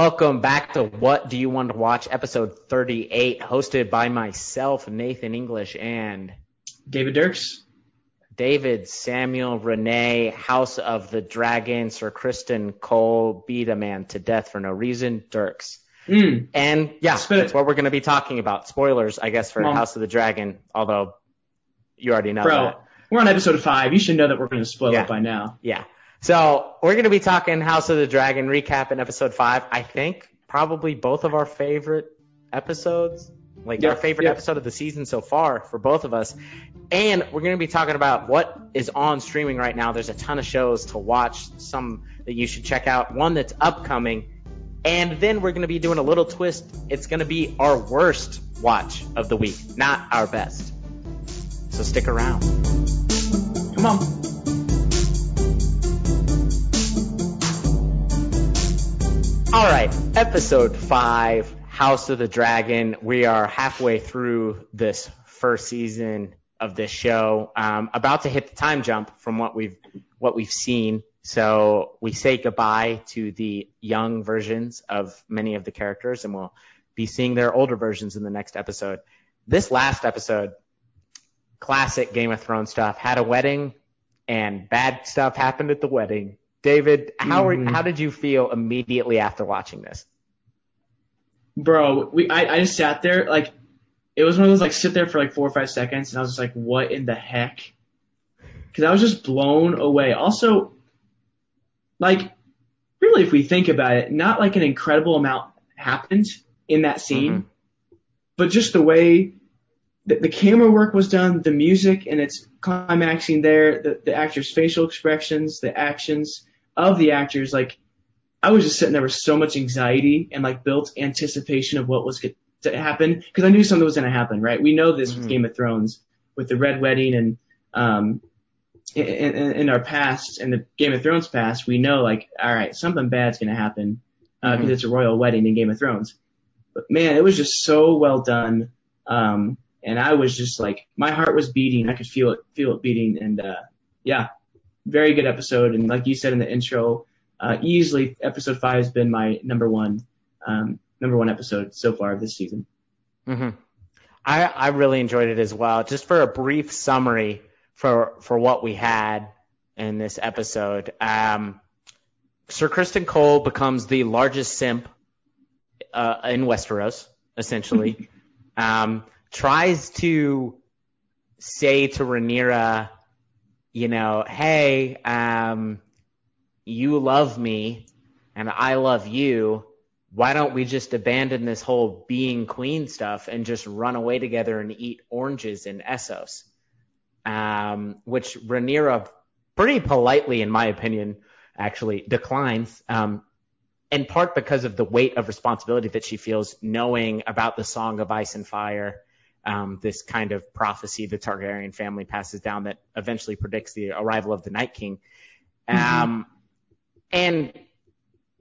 Welcome back to What Do You Want to Watch, episode 38, hosted by myself, Nathan English, and David Dirks. David, Samuel, Renee, House of the Dragon, Sir Criston Cole beat a man to death for no reason, Dirks. Mm. And yeah, Spit that's what we're going to be talking about. Spoilers, I guess, for on. House of the Dragon, although you already know Bro, that. we're on episode five. You should know that we're going to spoil Yeah. it by now. Yeah. So we're going to be talking House of the Dragon recap in episode five. I think probably both of our favorite episodes, like our favorite episode of the season so far for both of us. And we're going to be talking about what is on streaming right now. There's a ton of shows to watch, some that you should check out, one that's upcoming. And then we're going to be doing a little twist. It's going to be our worst watch of the week, not our best. So stick around. Come on. All right, episode five, House of the Dragon. We are halfway through this first season of this show. Um, about to hit the time jump from what we've what we've seen. So we say goodbye to the young versions of many of the characters, and we'll be seeing their older versions in the next episode. This last episode, classic Game of Thrones stuff, had a wedding, and bad stuff happened at the wedding. David, how are, Mhm. how did you feel immediately after watching this? Bro, we I, I just sat there like it was one of those like sit there for like four or five seconds and I was just like, what in the heck? Because I was just blown away. Also, like really, if we think about it, not like an incredible amount happened in that scene, Mhm. but just the way the, the camera work was done, the music and its climaxing there, the, the actors' facial expressions, the actions of the actors, like I was just sitting there with so much anxiety and like built anticipation of what was going to happen because I knew something was going to happen, right? We know this Mhm. with Game of Thrones, with the Red Wedding and um, in, in, in our past, in the Game of Thrones past, we know like, all right, something bad's going to happen because Mhm. it's a royal wedding in Game of Thrones. But man, it was just so well done. Um, and I was just like, my heart was beating. I could feel it, feel it beating. And, uh, yeah, very good episode. And like you said in the intro, uh, easily episode five has been my number one, um, number one episode so far this season. hmm I, I really enjoyed it as well. Just for a brief summary for for what we had in this episode, um, Sir Criston Cole becomes the largest simp uh, in Westeros, essentially. um, tries to say to Rhaenyra, you know, hey, um, you love me and I love you why don't we just abandon this whole being queen stuff and just run away together and eat oranges in Essos? Um, which Rhaenyra pretty politely, in my opinion, actually declines. Um, in part because of the weight of responsibility that she feels knowing about the Song of Ice and Fire, um, this kind of prophecy the Targaryen family passes down that eventually predicts the arrival of the Night King. Um, and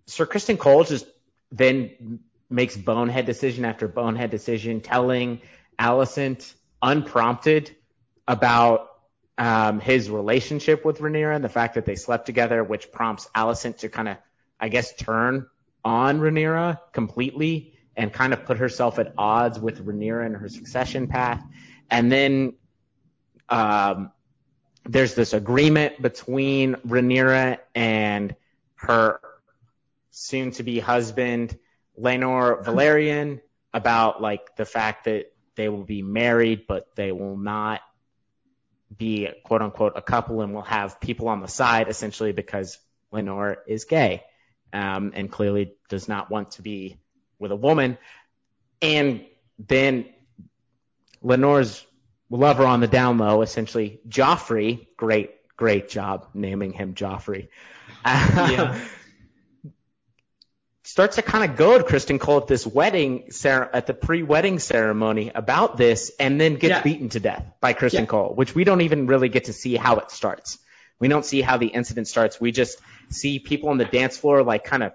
Sir Criston Cole just then makes bonehead decision after bonehead decision, telling Alicent unprompted about um, his relationship with Rhaenyra and the fact that they slept together, which prompts Alicent to kind of, I guess, turn on Rhaenyra completely and kind of put herself at odds with Rhaenyra and her succession path. And then um, there's this agreement between Rhaenyra and her soon to be husband, Laenor Velaryon, about like the fact that they will be married, but they will not be quote unquote a couple and will have people on the side essentially because Laenor is gay um, and clearly does not want to be with a woman. And then Laenor's lover on the down low, essentially Joffrey, great, great job naming him Joffrey. Yeah. starts to kind of goad Criston Cole at this wedding cer- at the pre-wedding ceremony about this, and then gets Yeah. beaten to death by Criston Yeah. Cole, which we don't even really get to see how it starts. We don't see how the incident starts. We just see people on the dance floor like kind of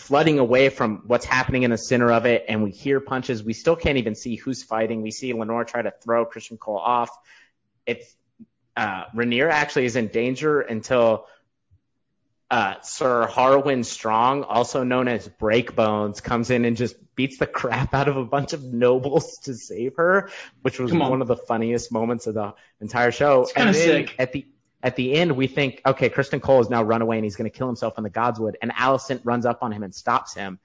flooding away from what's happening in the center of it, and we hear punches. We still can't even see who's fighting. We see Laenor try to throw Criston Cole off. It's uh, Rhaenyra actually is in danger until uh, Sir Harwin Strong, also known as Breakbones, comes in and just beats the crap out of a bunch of nobles to save her, which was on. one of the funniest moments of the entire show. It's and then sick. at the at the end, we think, okay, Criston Cole has now run away and he's going to kill himself in the Godswood, and Alicent runs up on him and stops him.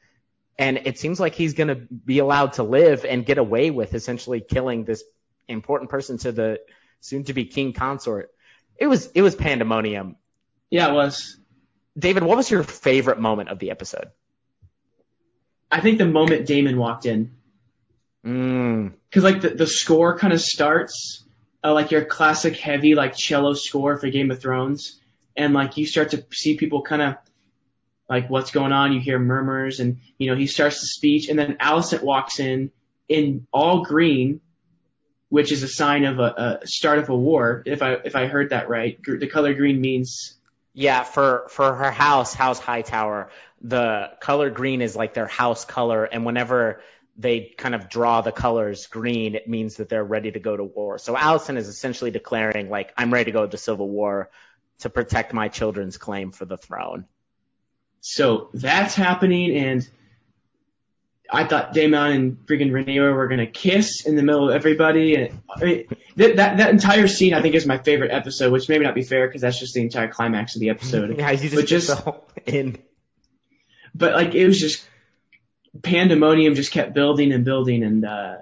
And it seems like he's going to be allowed to live and get away with essentially killing this important person to the soon to be king consort. It was it was pandemonium. Yeah, it was. David, what was your favorite moment of the episode? I think the moment Daemon walked in, Mm, because like the, the score kind of starts uh, like your classic heavy like cello score for Game of Thrones, and like you start to see people kind of like what's going on. You hear murmurs, and you know he starts the speech, and then Alicent walks in in all green, which is a sign of a, a start of a war. If I if I heard that right, the color green means yeah, for for her house, House Hightower, the color green is like their house color, and whenever they kind of draw the colors green, it means that they're ready to go to war. So Alicent is essentially declaring like, I'm ready to go to civil war to protect my children's claim for the throne. So that's happening, and I thought Daemon and freaking Rhaenyra were gonna kiss in the middle of everybody, and I mean, that, that that entire scene I think is my favorite episode, which may not be fair because that's just the entire climax of the episode. Yeah, you just, But just- in. but like it was just pandemonium just kept building and building, and uh,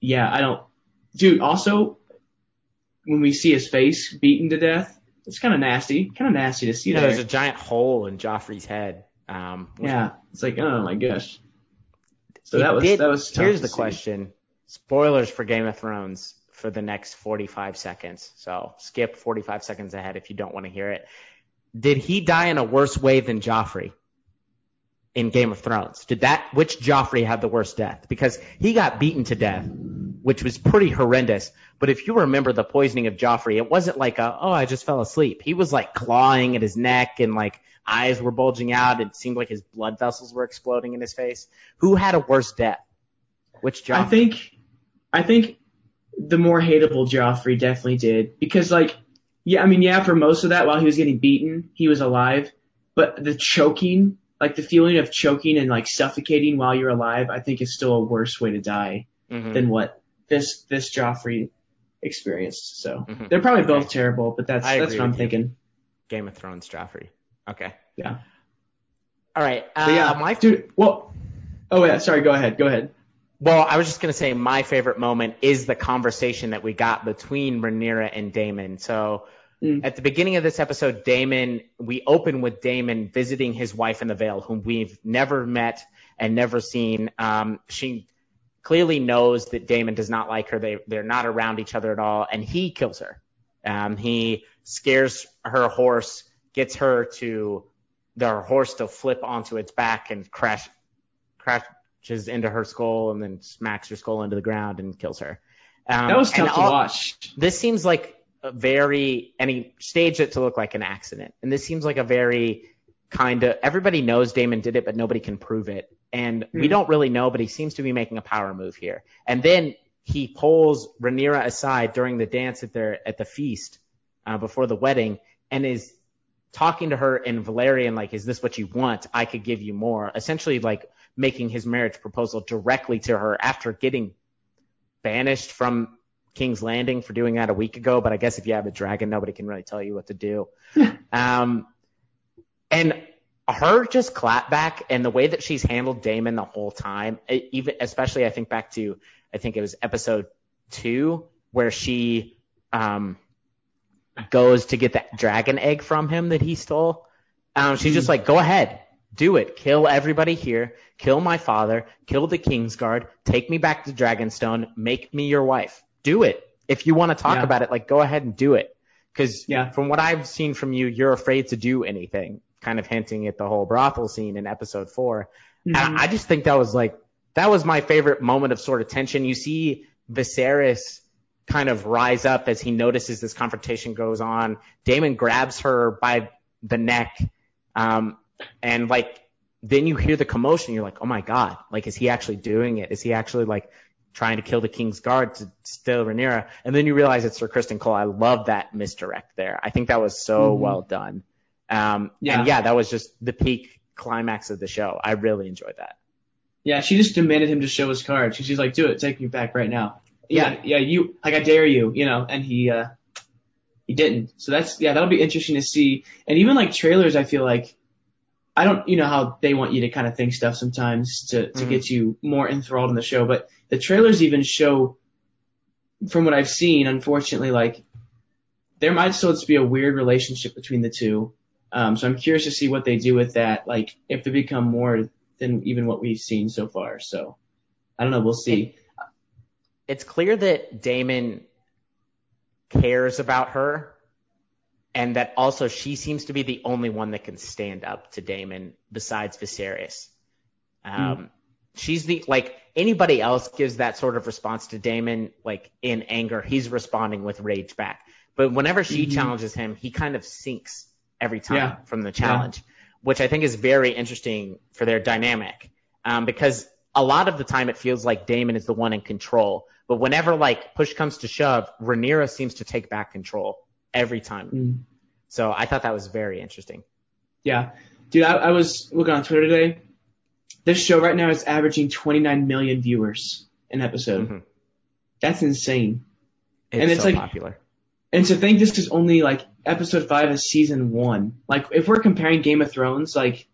yeah, I don't, dude. Also, when we see his face beaten to death, it's kind of nasty, kind of nasty to see know, that. there's a giant hole in Joffrey's head. Um, Yeah, it's like oh my gosh. So that was did- that was. tough Here's the see. question. Spoilers for Game of Thrones for the next 45 seconds. So skip 45 seconds ahead if you don't want to hear it. Did he die in a worse way than Joffrey in Game of Thrones? Did that, which Joffrey had the worst death? Because he got beaten to death, which was pretty horrendous. But if you remember the poisoning of Joffrey, it wasn't like a, oh, I just fell asleep. He was like clawing at his neck and like eyes were bulging out. It seemed like his blood vessels were exploding in his face. Who had a worse death? Which Joffrey? I think, I think the more hateable Joffrey definitely did because like, yeah, I mean, yeah, for most of that while he was getting beaten, he was alive, but the choking, like the feeling of choking and like suffocating while you're alive, I think is still a worse way to die Mhm. than what this this Joffrey experienced. So Mhm. they're probably both Okay. terrible, but that's I that's what I'm you. thinking. Game of Thrones Joffrey. Okay. Yeah. All right. Uh, yeah, my dude. Well, oh yeah, sorry. Go ahead. Go ahead. Well, I was just gonna say my favorite moment is the conversation that we got between Rhaenyra and Daemon. So Mm. at the beginning of this episode, Daemon, we open with Daemon visiting his wife in the Vale, whom we've never met and never seen. Um, she clearly knows that Daemon does not like her. They they're not around each other at all, and he kills her. Um, he scares her horse, gets her to the horse to flip onto its back and crash crashes into her skull and then smacks her skull into the ground and kills her. Um, That was and tough to all- watch. This seems like a very, and he staged it to look like an accident. And this seems like a very kind of, everybody knows Daemon did it, but nobody can prove it. And we Hmm. don't really know, but he seems to be making a power move here. And then he pulls Rhaenyra aside during the dance at their, at the feast, uh, before the wedding and is talking to her in Valyrian, like, is this what you want? I could give you more. Essentially, like, making his marriage proposal directly to her after getting banished from King's Landing for doing that a week ago. But I guess if you have a dragon, nobody can really tell you what to do. um, and her just clap back and the way that she's handled Daemon the whole time, even especially I think back to I think it was episode two where she um, goes to get that dragon egg from him that he stole. Um, she's just like, go ahead, do it, kill everybody here, kill my father, kill the Kingsguard, take me back to Dragonstone, make me your wife, do it. If you want to talk Yeah. about it, like go ahead and do it. Because Yeah. from what I've seen from you, you're afraid to do anything. Kind of hinting at the whole brothel scene in episode 4 Mhm. And I just think that was like that was my favorite moment of sort of tension. You see Viserys kind of rise up as he notices this confrontation goes on. Daemon grabs her by the neck, um, and like then you hear the commotion. You're like, oh my god, like is he actually doing it? Is he actually like trying to kill the king's guard to steal Rhaenyra? And then you realize it's Sir Criston Cole. I love that misdirect there. I think that was so Mhm. well done. Um, Yeah. And yeah, that was just the peak climax of the show. I really enjoyed that. Yeah, she just demanded him to show his card. She's like, "Do it, take me back right now." Yeah, yeah, you like I dare you, you know, and he uh he didn't. So that's yeah, that'll be interesting to see. And even like trailers, I feel like I don't, you know, how they want you to kind of think stuff sometimes to to Mhm. get you more enthralled in the show, but the trailers even show, from what I've seen, unfortunately, like there might still just be a weird relationship between the two. Um, so I'm curious to see what they do with that, like if they become more than even what we've seen so far. So I don't know, we'll see. It's clear that Daemon cares about her and that also she seems to be the only one that can stand up to Daemon besides Viserys. Um, she's the, like anybody else gives that sort of response to Daemon, like in anger, he's responding with rage back. But whenever she Mhm. challenges him, he kind of sinks every time Yeah. from the challenge, which I think is very interesting for their dynamic. Um, because a lot of the time it feels like Daemon is the one in control. But whenever like push comes to shove, Rhaenyra seems to take back control every time. Mm. So I thought that was very interesting. Yeah. Dude, I, I was looking on Twitter today. This show right now is averaging 29 million viewers an episode. Mhm. That's insane. It's, And it's so like- popular. And to think this is only like episode five of season one. Like if we're comparing Game of Thrones, like,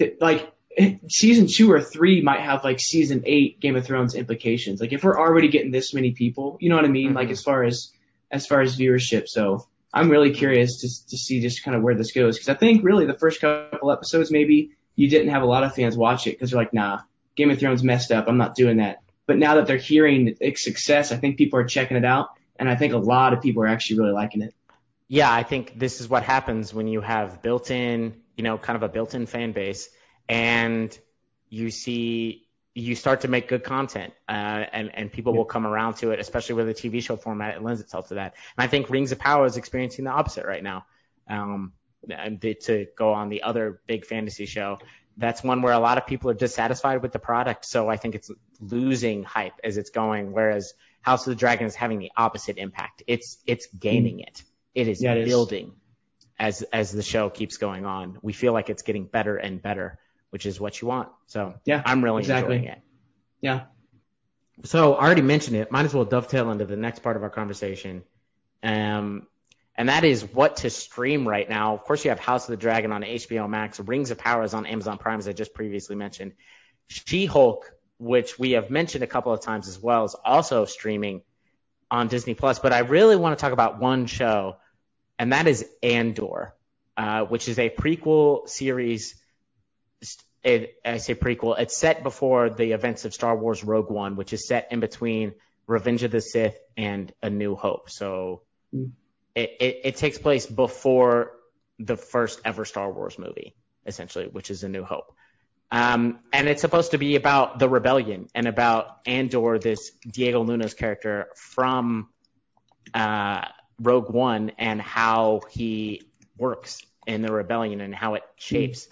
th- like eh, season two or three might have like season eight Game of Thrones implications. Like if we're already getting this many people, you know what I mean? Like Mhm. as far as as far as viewership. So I'm really curious to to see just kind of where this goes because I think really the first couple episodes maybe you didn't have a lot of fans watch it because they're like, nah, Game of Thrones messed up. I'm not doing that. But now that they're hearing its success, I think people are checking it out, and I think a lot of people are actually really liking it. Yeah, I think this is what happens when you have built-in, you know, kind of a built-in fan base, and you see you start to make good content, uh, and and people will come around to it, especially with a TV show format. It lends itself to that. And I think Rings of Power is experiencing the opposite right now. Um, to go on the other big fantasy show, that's one where a lot of people are dissatisfied with the product. So I think it's losing hype as it's going, whereas House of the Dragon is having the opposite impact. It's it's gaining it. It is Yeah, it is. building as as the show keeps going on. We feel like it's getting better and better, which is what you want. So Yeah, I'm really exactly. enjoying it. Yeah. So I already mentioned it. Might as well dovetail into the next part of our conversation. Um, and that is what to stream right now. Of course, you have House of the Dragon on HBO Max, Rings of Power is on Amazon Prime, as I just previously mentioned. She-Hulk, which we have mentioned a couple of times as well, is also streaming on Disney Plus. But I really want to talk about one show, and that is Andor, uh, which is a prequel series it, I say prequel. It's set before the events of Star Wars Rogue One, which is set in between Revenge of the Sith and A New Hope. So Mm. it, it, it takes place before the first ever Star Wars movie, essentially, which is A New Hope. Um, and it's supposed to be about the rebellion and about Andor, this Diego Luna's character from uh, Rogue One, and how he works in the rebellion and how it shapes.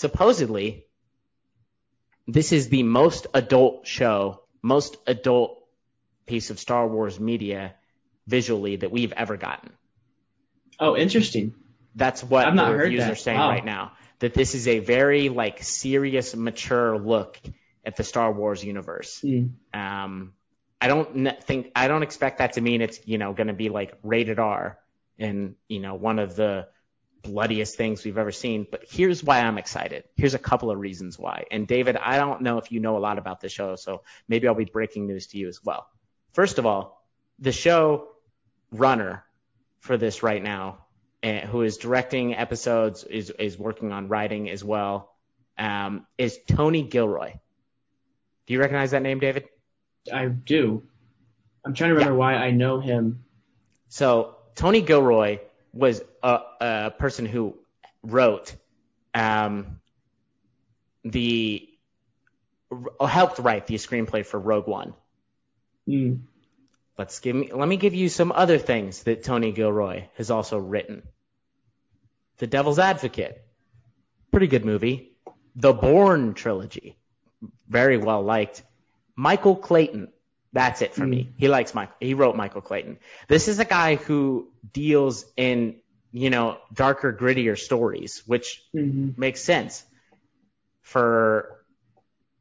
Supposedly, this is the most adult show, most adult piece of Star Wars media visually that we've ever gotten. Oh, interesting. That's what I've the reviews are saying Wow. right now. That this is a very like serious, mature look at the Star Wars universe. Mm. Um, I don't think I don't expect that to mean it's you know going to be like rated R and you know one of the bloodiest things we've ever seen. But here's why I'm excited. Here's a couple of reasons why. And David, I don't know if you know a lot about the show, so maybe I'll be breaking news to you as well. First of all, the show runner for this right now, uh, who is directing episodes, is is working on writing as well, um, is Tony Gilroy. Do you recognize that name, David? I do. I'm trying to remember why I know him. So Tony Gilroy was a, a person who wrote um, the helped write the screenplay for Rogue One. Mm. Let's give me let me give you some other things that Tony Gilroy has also written. The Devil's Advocate, pretty good movie. The Bourne trilogy, very well liked. Michael Clayton, that's it for me. He likes Mike. He wrote Michael Clayton. This is a guy who deals in you know, darker, grittier stories, which Mhm. makes sense for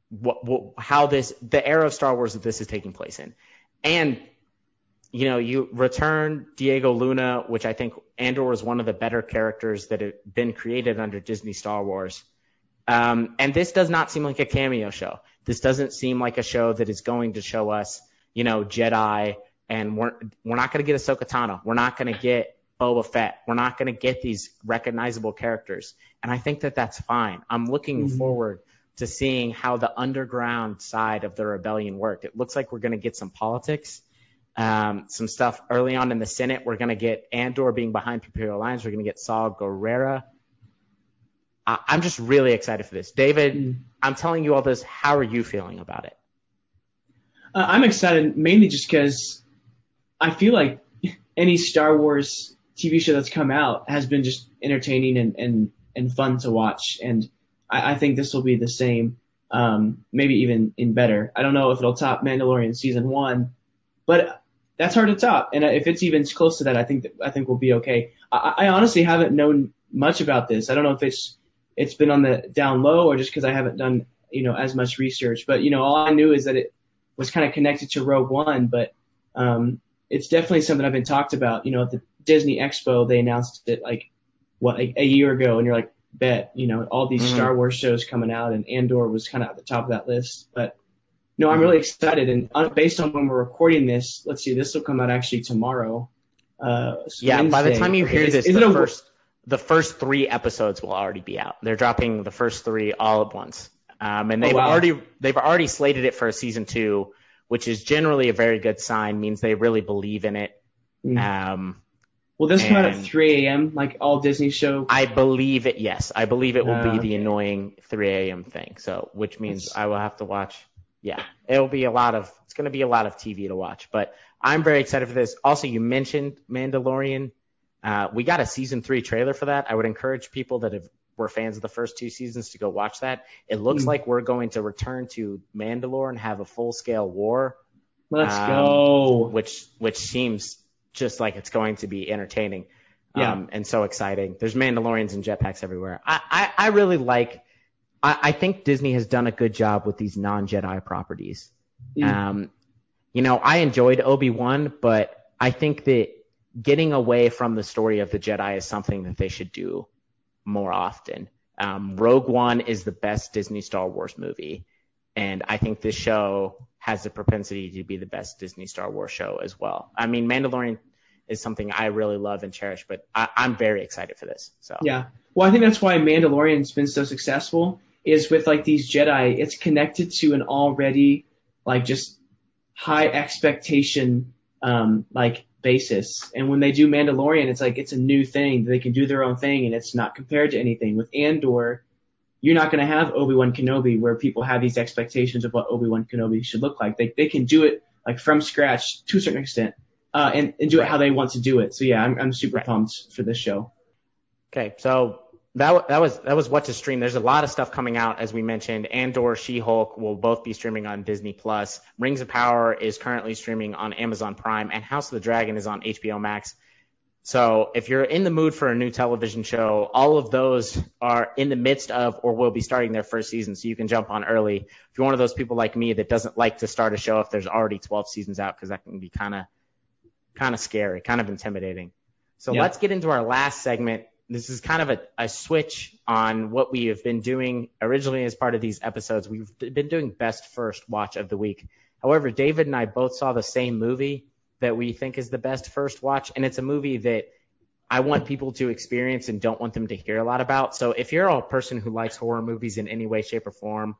what, what how this the era of Star Wars that this is taking place in. And you know, you return Diego Luna, which I think Andor is one of the better characters that have been created under Disney Star Wars. Um, and this does not seem like a cameo show. This doesn't seem like a show that is going to show us, you know, Jedi, and we're we're not going to get Ahsoka Tano. We're not going to get Boba Fett. We're not going to get these recognizable characters. And I think that that's fine. I'm looking Mhm. forward to seeing how the underground side of the rebellion worked. It looks like we're going to get some politics, um, some stuff early on in the Senate. We're going to get Andor being behind Imperial Alliance. We're going to get Saw Gerrera. I- I'm just really excited for this. David, Mm. I'm telling you all this. How are you feeling about it? Uh, I'm excited mainly just because I feel like any Star Wars TV show that's come out has been just entertaining and, and, and fun to watch. And I, I think this will be the same, um, maybe even in better. I don't know if it'll top Mandalorian season one, but that's hard to top. And if it's even close to that, I think that, I think we'll be okay. I, I honestly haven't known much about this. I don't know if it's it's been on the down low or just because I haven't done you know as much research. But you know all I knew is that it was kind of connected to Rogue One, but um, it's definitely something I've been talked about. You know, at the Disney Expo, they announced it like what a, a year ago, and you're like, bet, you know, all these Mhm. Star Wars shows coming out, and Andor was kind of at the top of that list. But no, I'm really excited, and on, based on when we're recording this, let's see, this will come out actually tomorrow. Uh, so Yeah, by the time you hear is- this, is the first the first three episodes will already be out. They're dropping the first three all at once, um, and Oh, they've wow. already they've already slated it for a season two, which is generally a very good sign. Means they really believe in it. Mm. Um, Will this come out at 3 a.m. like all Disney show? I believe it. Yes, I believe it will Ah, be the annoying 3 a.m. thing. So, which means I will have to watch. Yeah, it'll be a lot of. It's going to be a lot of TV to watch. But I'm very excited for this. Also, you mentioned Mandalorian. Uh, we got a season three trailer for that. I would encourage people that have, were fans of the first two seasons to go watch that. It looks Hmm. like we're going to return to Mandalore and have a full scale war Let's um, go. which which seems just like it's going to be entertaining Yeah. um, and so exciting. There's Mandalorians and jetpacks everywhere. I, I, I really like. I, I think Disney has done a good job with these non-Jedi properties. Mm. Um, you know, I enjoyed Obi Wan, but I think that getting away from the story of the Jedi is something that they should do more often. Um, Rogue One is the best Disney Star Wars movie, and I think this show has the propensity to be the best Disney Star Wars show as well. I mean, Mandalorian is something I really love and cherish, but I, I'm very excited for this. So Yeah. Well, I think that's why Mandalorian's been so successful is with like these Jedi, it's connected to an already like just high expectation um like basis. And when they do Mandalorian, it's like it's a new thing. They can do their own thing and it's not compared to anything. With Andor, you're not going to have Obi-Wan Kenobi where people have these expectations of what Obi-Wan Kenobi should look like. They they can do it like from scratch to a certain extent. Uh, and, and do it how they want to do it. So yeah, I'm, I'm super Right. pumped for this show. Okay, so that that was that was what to stream. There's a lot of stuff coming out as we mentioned. Andor, She-Hulk will both be streaming on Disney Plus. Rings of Power is currently streaming on Amazon Prime, and House of the Dragon is on HBO Max. So if you're in the mood for a new television show, all of those are in the midst of or will be starting their first season, so you can jump on early. If you're one of those people like me that doesn't like to start a show if there's already 12 seasons out, because that can be kind of kind of scary, kind of intimidating. So Yeah. let's get into our last segment. This is kind of a, a switch on what we have been doing originally as part of these episodes. We've been doing best first watch of the week. However, David and I both saw the same movie that we think is the best first watch, and it's a movie that I want people to experience and don't want them to hear a lot about. So if you're a person who likes horror movies in any way, shape, or form,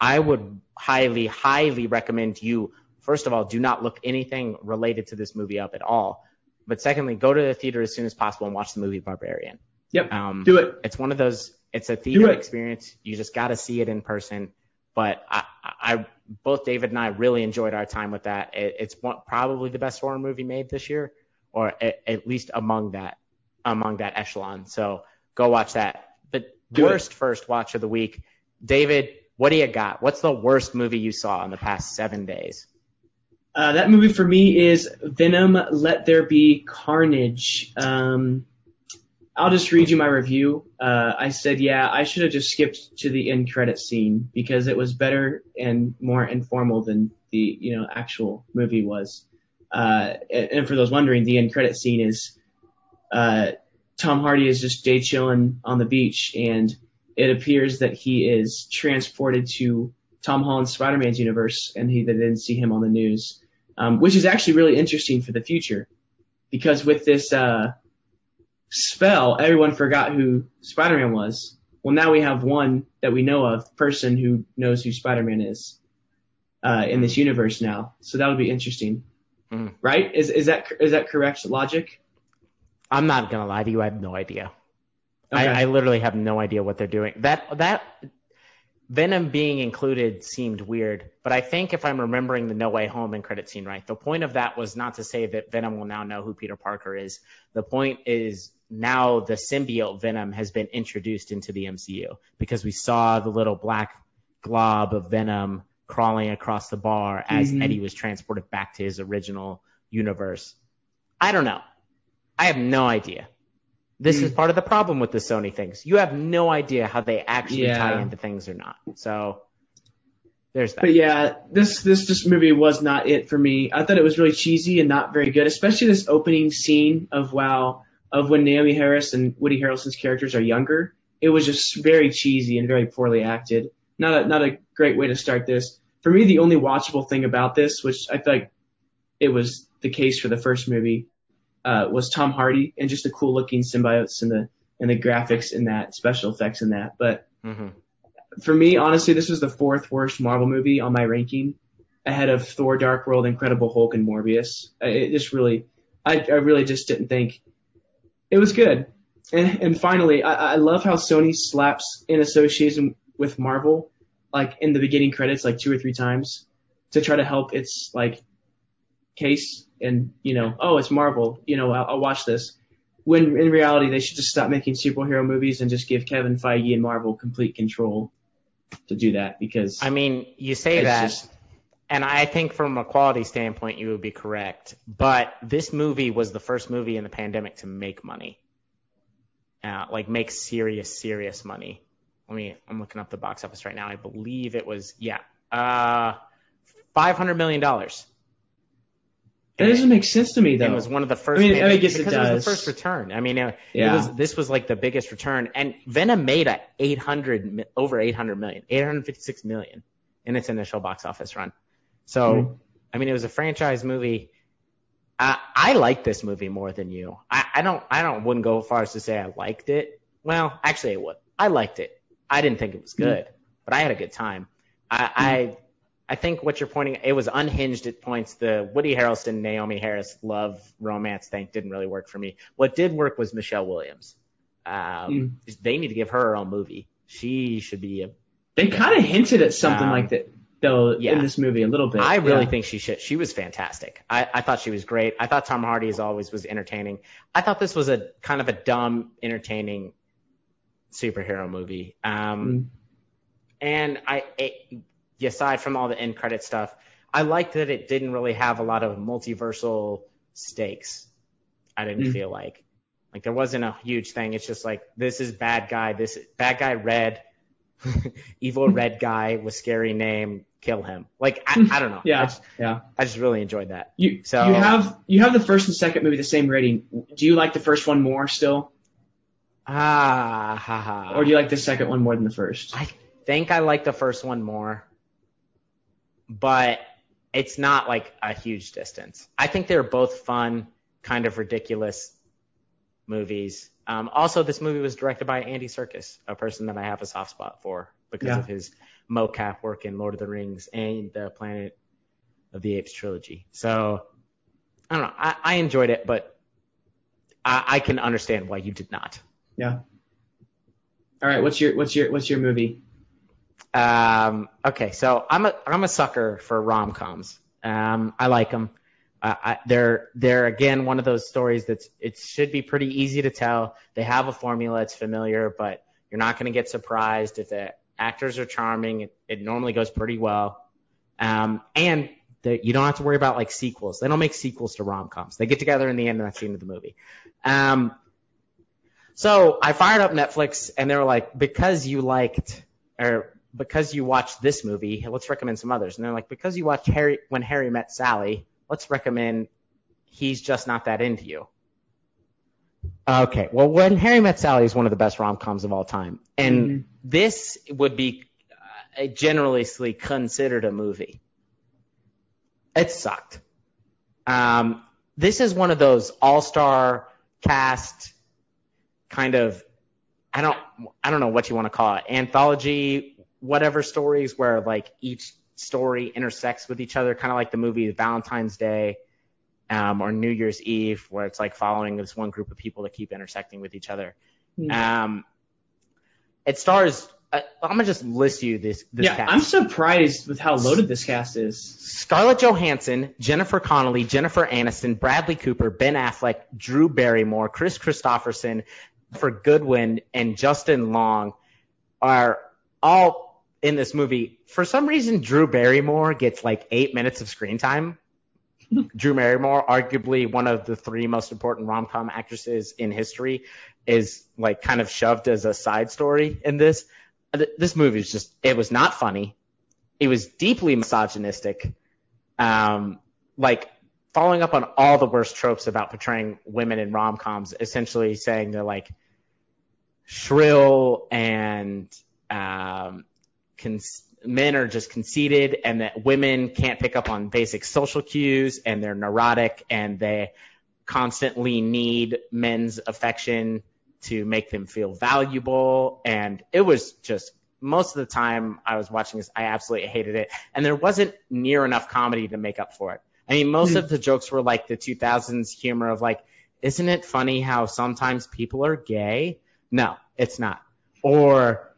I would highly, highly recommend you, first of all, do not look anything related to this movie up at all. But secondly, go to the theater as soon as possible and watch the movie Barbarian. Yep. Um, Do it. it's one of those. It's a theater it. experience. You just got to see it in person. But I, I, both David and I really enjoyed our time with that. It, it's one, probably the best horror movie made this year, or at, at least among that, among that echelon. So go watch that. But Do it. worst first watch of the week, David. What do you got? What's the worst movie you saw in the past seven days? Uh, that movie for me is Venom: Let There Be Carnage. Um, I'll just read you my review. Uh, I said, yeah, I should have just skipped to the end credit scene because it was better and more informal than the, you know, actual movie was. Uh, and, for those wondering, the end credit scene is, uh, Tom Hardy is just day chilling on the beach and it appears that he is transported to Tom Holland's Spider-Man's universe and he they didn't see him on the news. Um, which is actually really interesting for the future because with this, uh, spell, everyone forgot who Spider-Man was. Well, now we have one that we know of, person who knows who Spider-Man is uh, in this universe now. So that'll be interesting, Mm. right? Is is that is that correct logic? I'm not gonna lie to you. I have no idea. Okay. I, I literally have no idea what they're doing. That that Venom being included seemed weird, but I think if I'm remembering the No Way Home and credit scene right, the point of that was not to say that Venom will now know who Peter Parker is. The point is now the symbiote Venom has been introduced into the MCU because we saw the little black glob of Venom crawling across the bar as Mhm. Eddie was transported back to his original universe. I don't know. I have no idea. This Hmm. is part of the problem with the Sony things. You have no idea how they actually Yeah. tie into things or not. So there's that. But yeah, this this this movie was not it for me. I thought it was really cheesy and not very good, especially this opening scene of wow of when Naomie Harris and Woody Harrelson's characters are younger. It was just very cheesy and very poorly acted. Not a not a great way to start this. For me, the only watchable thing about this, which I feel like it was the case for the first movie, uh, was Tom Hardy and just the cool looking symbiotes and the and the graphics in that, special effects in that. But hmm for me, honestly, this was the fourth worst Marvel movie on my ranking, ahead of Thor: Dark World, Incredible Hulk, and Morbius. I- It just really, I, I really just didn't think it was good. And, and finally, I, I love how Sony slaps in association with Marvel, like in the beginning credits, like two or three times, to try to help its like case. And you know, oh, it's Marvel. You know, I'll, I'll watch this. When in reality, they should just stop making superhero movies and just give Kevin Feige and Marvel complete control to do that because I mean, you say that, just- and I think from a quality standpoint, you would be correct. But this movie was the first movie in the pandemic to make money, uh, like make serious, serious money. Let me, I'm looking up the box office right now. I believe it was, yeah, uh, five hundred million dollars. That doesn't make sense to me though. It was one of the first. I mean, I guess it because it, was the first return. I mean, uh, it, Yeah. it was this was like the biggest return, and Venom made a 800 over 800 million, 856 million in its initial box office run. So, Mhm. I mean, it was a franchise movie. I, I like this movie more than you. I, I don't. I don't. Wouldn't go as far as to say I liked it. Well, actually, I would. I liked it. I didn't think it was hmm. good, but I had a good time. I, I hmm. I think what you're pointing, it was unhinged at points. The Woody Harrelson, Naomie Harris love romance thing didn't really work for me. What did work was Michelle Williams. Um, They need to give her her own movie. She should be a. They kind of hinted at something Um, like that though yeah. in this movie a little bit. I really Yeah. think she should. She was fantastic. I, I thought she was great. I thought Tom Hardy as always was entertaining. I thought this was a kind of a dumb, entertaining superhero movie. Um, Mm. and I, it, aside from all the end credit stuff, I liked that it didn't really have a lot of multiversal stakes. I didn't Mm. feel like, like there wasn't a huge thing. It's just like this is bad guy. This bad guy red, evil red guy with scary name. Kill him. Like I, I don't know. I Yeah, just, yeah. I just really enjoyed that. You So- you have you have the first and second movie the same rating. Do you like the first one more still, Ah, ha, ha. or do you like the second one more than the first? I think I like the first one more, but it's not like a huge distance. I think they're both fun, kind of ridiculous movies. Um, also, this movie was directed by Andy Serkis, a person that I have a soft spot for because Yeah. of his mocap work in Lord of the Rings and the Planet of the Apes trilogy. So, I don't know. I, I enjoyed it, but I, I can understand why you did not. Yeah. All right. What's your what's your what's your movie? Um, okay, so I'm a I'm a sucker for rom coms. Um, I like them. Uh, I, they're they're again one of those stories that's it should be pretty easy to tell. They have a formula, it's familiar, but you're not going to get surprised if the actors are charming. It, it normally goes pretty well, um, and the, you don't have to worry about like sequels. They don't make sequels to rom coms. They get together in the end and that's the end of the movie. Um, So I fired up Netflix and they were like, because you liked, or because you watched this movie, let's recommend some others. And they're like, because you watched Harry, When Harry Met Sally, let's recommend He's Just Not That Into You. Okay, well, When Harry Met Sally is one of the best rom-coms of all time. And Mm-hmm. this would be uh, generously considered a movie. It sucked. Um, this is one of those all-star cast kind of I don't I don't know what you want to call it anthology whatever stories where like each story intersects with each other kind of like the movie Valentine's Day um, or New Year's Eve where it's like following this one group of people that keep intersecting with each other. Hmm. Um, it stars. Uh, I'm gonna just list you this. this yeah, cast. I'm surprised with how loaded this cast is. Scarlett Johansson, Jennifer Connelly, Jennifer Aniston, Bradley Cooper, Ben Affleck, Drew Barrymore, Kris Kristofferson, for Goodwin, and Justin Long are all in this movie. For some reason, Drew Barrymore gets like eight minutes of screen time. Drew Barrymore, arguably one of the three most important rom-com actresses in history, is like kind of shoved as a side story in this. This movie is just, it was not funny. It was deeply misogynistic. Um, like following up on all the worst tropes about portraying women in rom-coms, essentially saying they're like shrill and um, men are just conceited and that women can't pick up on basic social cues and they're neurotic and they constantly need men's affection to make them feel valuable. And it was just most of the time I was watching this, I absolutely hated it. And there wasn't near enough comedy to make up for it. I mean, most of the jokes were like the 2000s humor of like, isn't it funny how sometimes people are gay? No, it's not. Or,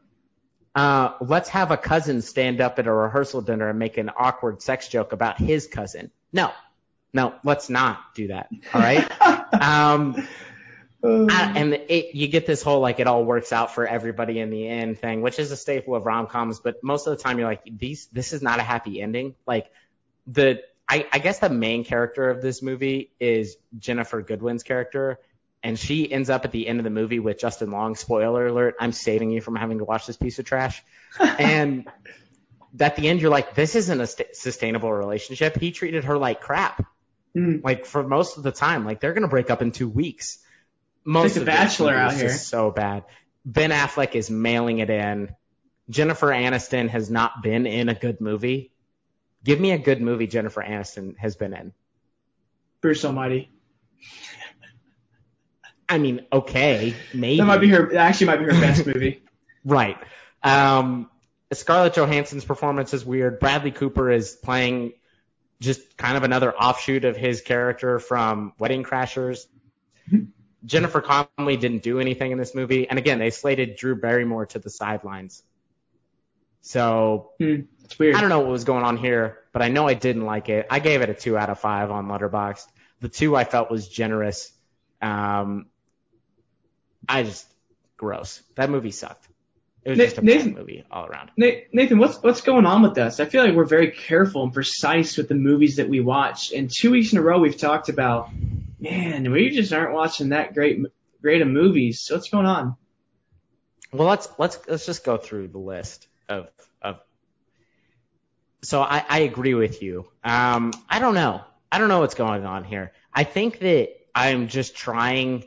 uh, let's have a cousin stand up at a rehearsal dinner and make an awkward sex joke about his cousin. No, no, let's not do that. All right. um, Uh, I- and it, you get this whole like it all works out for everybody in the end thing, which is a staple of rom coms. But most of the time, you're like, these, this is not a happy ending. Like the, I, I guess the main character of this movie is Ginnifer Goodwin's character, and she ends up at the end of the movie with Justin Long. Spoiler alert! I'm saving you from having to watch this piece of trash. and at the end, you're like, this isn't a st- sustainable relationship. He treated her like crap hmm. like for most of the time. Like they're gonna break up in two weeks. Most of Bachelor out is so bad. Ben Affleck is mailing it in. Jennifer Aniston has not been in a good movie. Give me a good movie Jennifer Aniston has been in. Bruce Almighty. I mean, okay, maybe. That might be her. That actually might be her best movie. Right. Um, Scarlett Johansson's performance is weird. Bradley Cooper is playing just kind of another offshoot of his character from Wedding Crashers. Jennifer Connelly didn't do anything in this movie, and again, they slated Drew Barrymore to the sidelines. So Hmm. It's weird. I don't know what was going on here, but I know I didn't like it. I gave it a two out of five on Letterboxd. The two I felt was generous. Um, I just gross. That movie sucked. It was just a Nathan- bad movie all around. Na- Nathan, what's what's going on with us? I feel like we're very careful and precise with the movies that we watch. And two weeks in a row, we've talked about, man, we just aren't watching that great great of movies. So what's going on? Well, let's let's let's just go through the list of of. So I, I agree with you. Um, I don't know. I don't know what's going on here. I think that I'm just trying.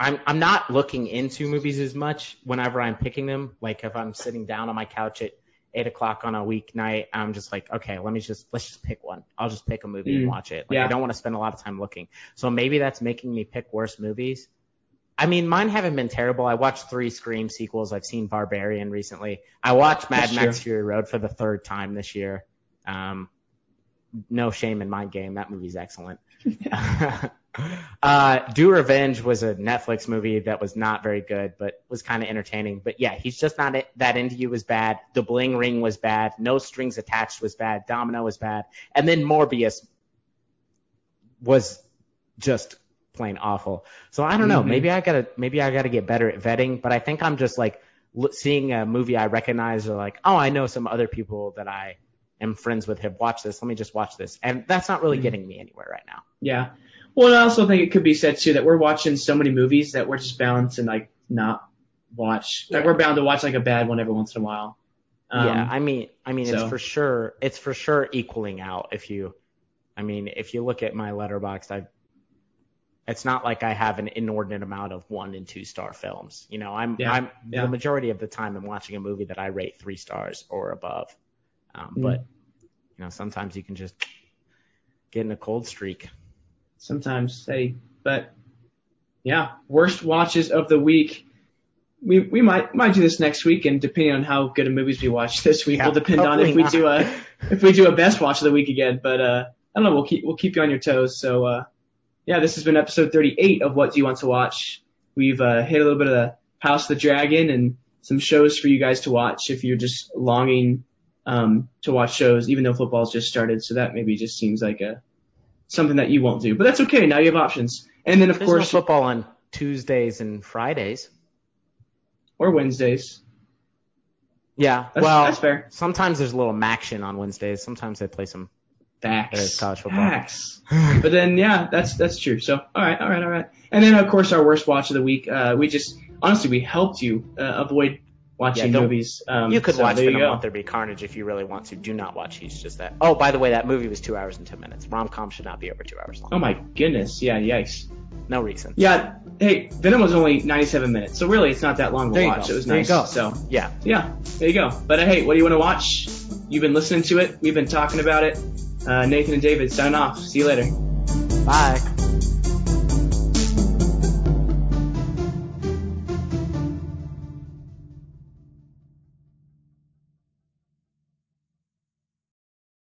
I'm I'm not looking into movies as much whenever I'm picking them. Like if I'm sitting down on my couch at eight o'clock on a weeknight, I'm just like, okay, let me just let's just pick one. I'll just pick a movie and Mm, watch it. Like yeah. I don't want to spend a lot of time looking. So maybe that's making me pick worse movies. I mean, mine haven't been terrible. I watched three Scream sequels. I've seen Barbarian recently. I watched Mad Max. Fury Road for the third time this year. Um, no shame in my game. That movie's excellent. uh, Do Revenge was a Netflix movie that was not very good, but was kind of entertaining. But yeah, he's just not that into you was bad. The Bling Ring was bad. No Strings Attached was bad. Domino was bad. And then Morbius was just plain awful. So I don't know. Mhm. Maybe I gotta maybe I gotta get better at vetting. But I think I'm just like l- seeing a movie I recognize or like, oh, I know some other people that I am friends with have watched this. Let me just watch this. And that's not really Mhm. getting me anywhere right now. Yeah. Well, I also think it could be said too that we're watching so many movies that we're just bound to like not watch. Like we're bound to watch like a bad one every once in a while. Um, yeah, I mean, I mean, it's for sure, it's for sure equaling out. If you, I mean, if you look at my Letterboxd, I, it's not like I have an inordinate amount of one and two star films. You know, I'm, Yeah, I'm yeah. the majority of the time I'm watching a movie that I rate three stars or above. Um, Mhm. But you know, sometimes you can just get in a cold streak. Sometimes say, but yeah, worst watches of the week. We we might might do this next week, and depending on how good of movies we watch this week, Yeah, will depend on if we do a if we do a best watch of the week again. But uh, I don't know. We'll keep we'll keep you on your toes. So uh, yeah, this has been episode 38 of What Do You Want to Watch. We've uh, hit a little bit of the House of the Dragon and some shows for you guys to watch if you're just longing um, to watch shows, even though football's just started. So that maybe just seems like a something that you won't do, but that's okay. Now you have options. And then of There's course, no football on Tuesdays and Fridays. or Wednesdays. Yeah, That's, well, that's fair. sometimes there's a little action on Wednesdays. Sometimes they play some. Facts. College football. Facts. but then yeah, that's that's true. So all right, all right, all right. And then of course our worst watch of the week. Uh, we just honestly we helped you uh, avoid watching Yeah, movies. Um, You could so watch Venom. Let There Be Carnage if you really want to. Do not watch He's Just That. Oh, by the way, that movie was two hours and ten minutes. Rom com should not be over two hours long. Oh my goodness. Yeah. Yikes. No reason. Yeah. Hey, Venom was only 97 minutes, so really it's not that long to There watch. It was There you nice. go. So Yeah. yeah, there you go. But uh, hey, what do you want to watch? You've been listening to it. We've been talking about it. Uh, Nathan and David signing off. See you later. Bye.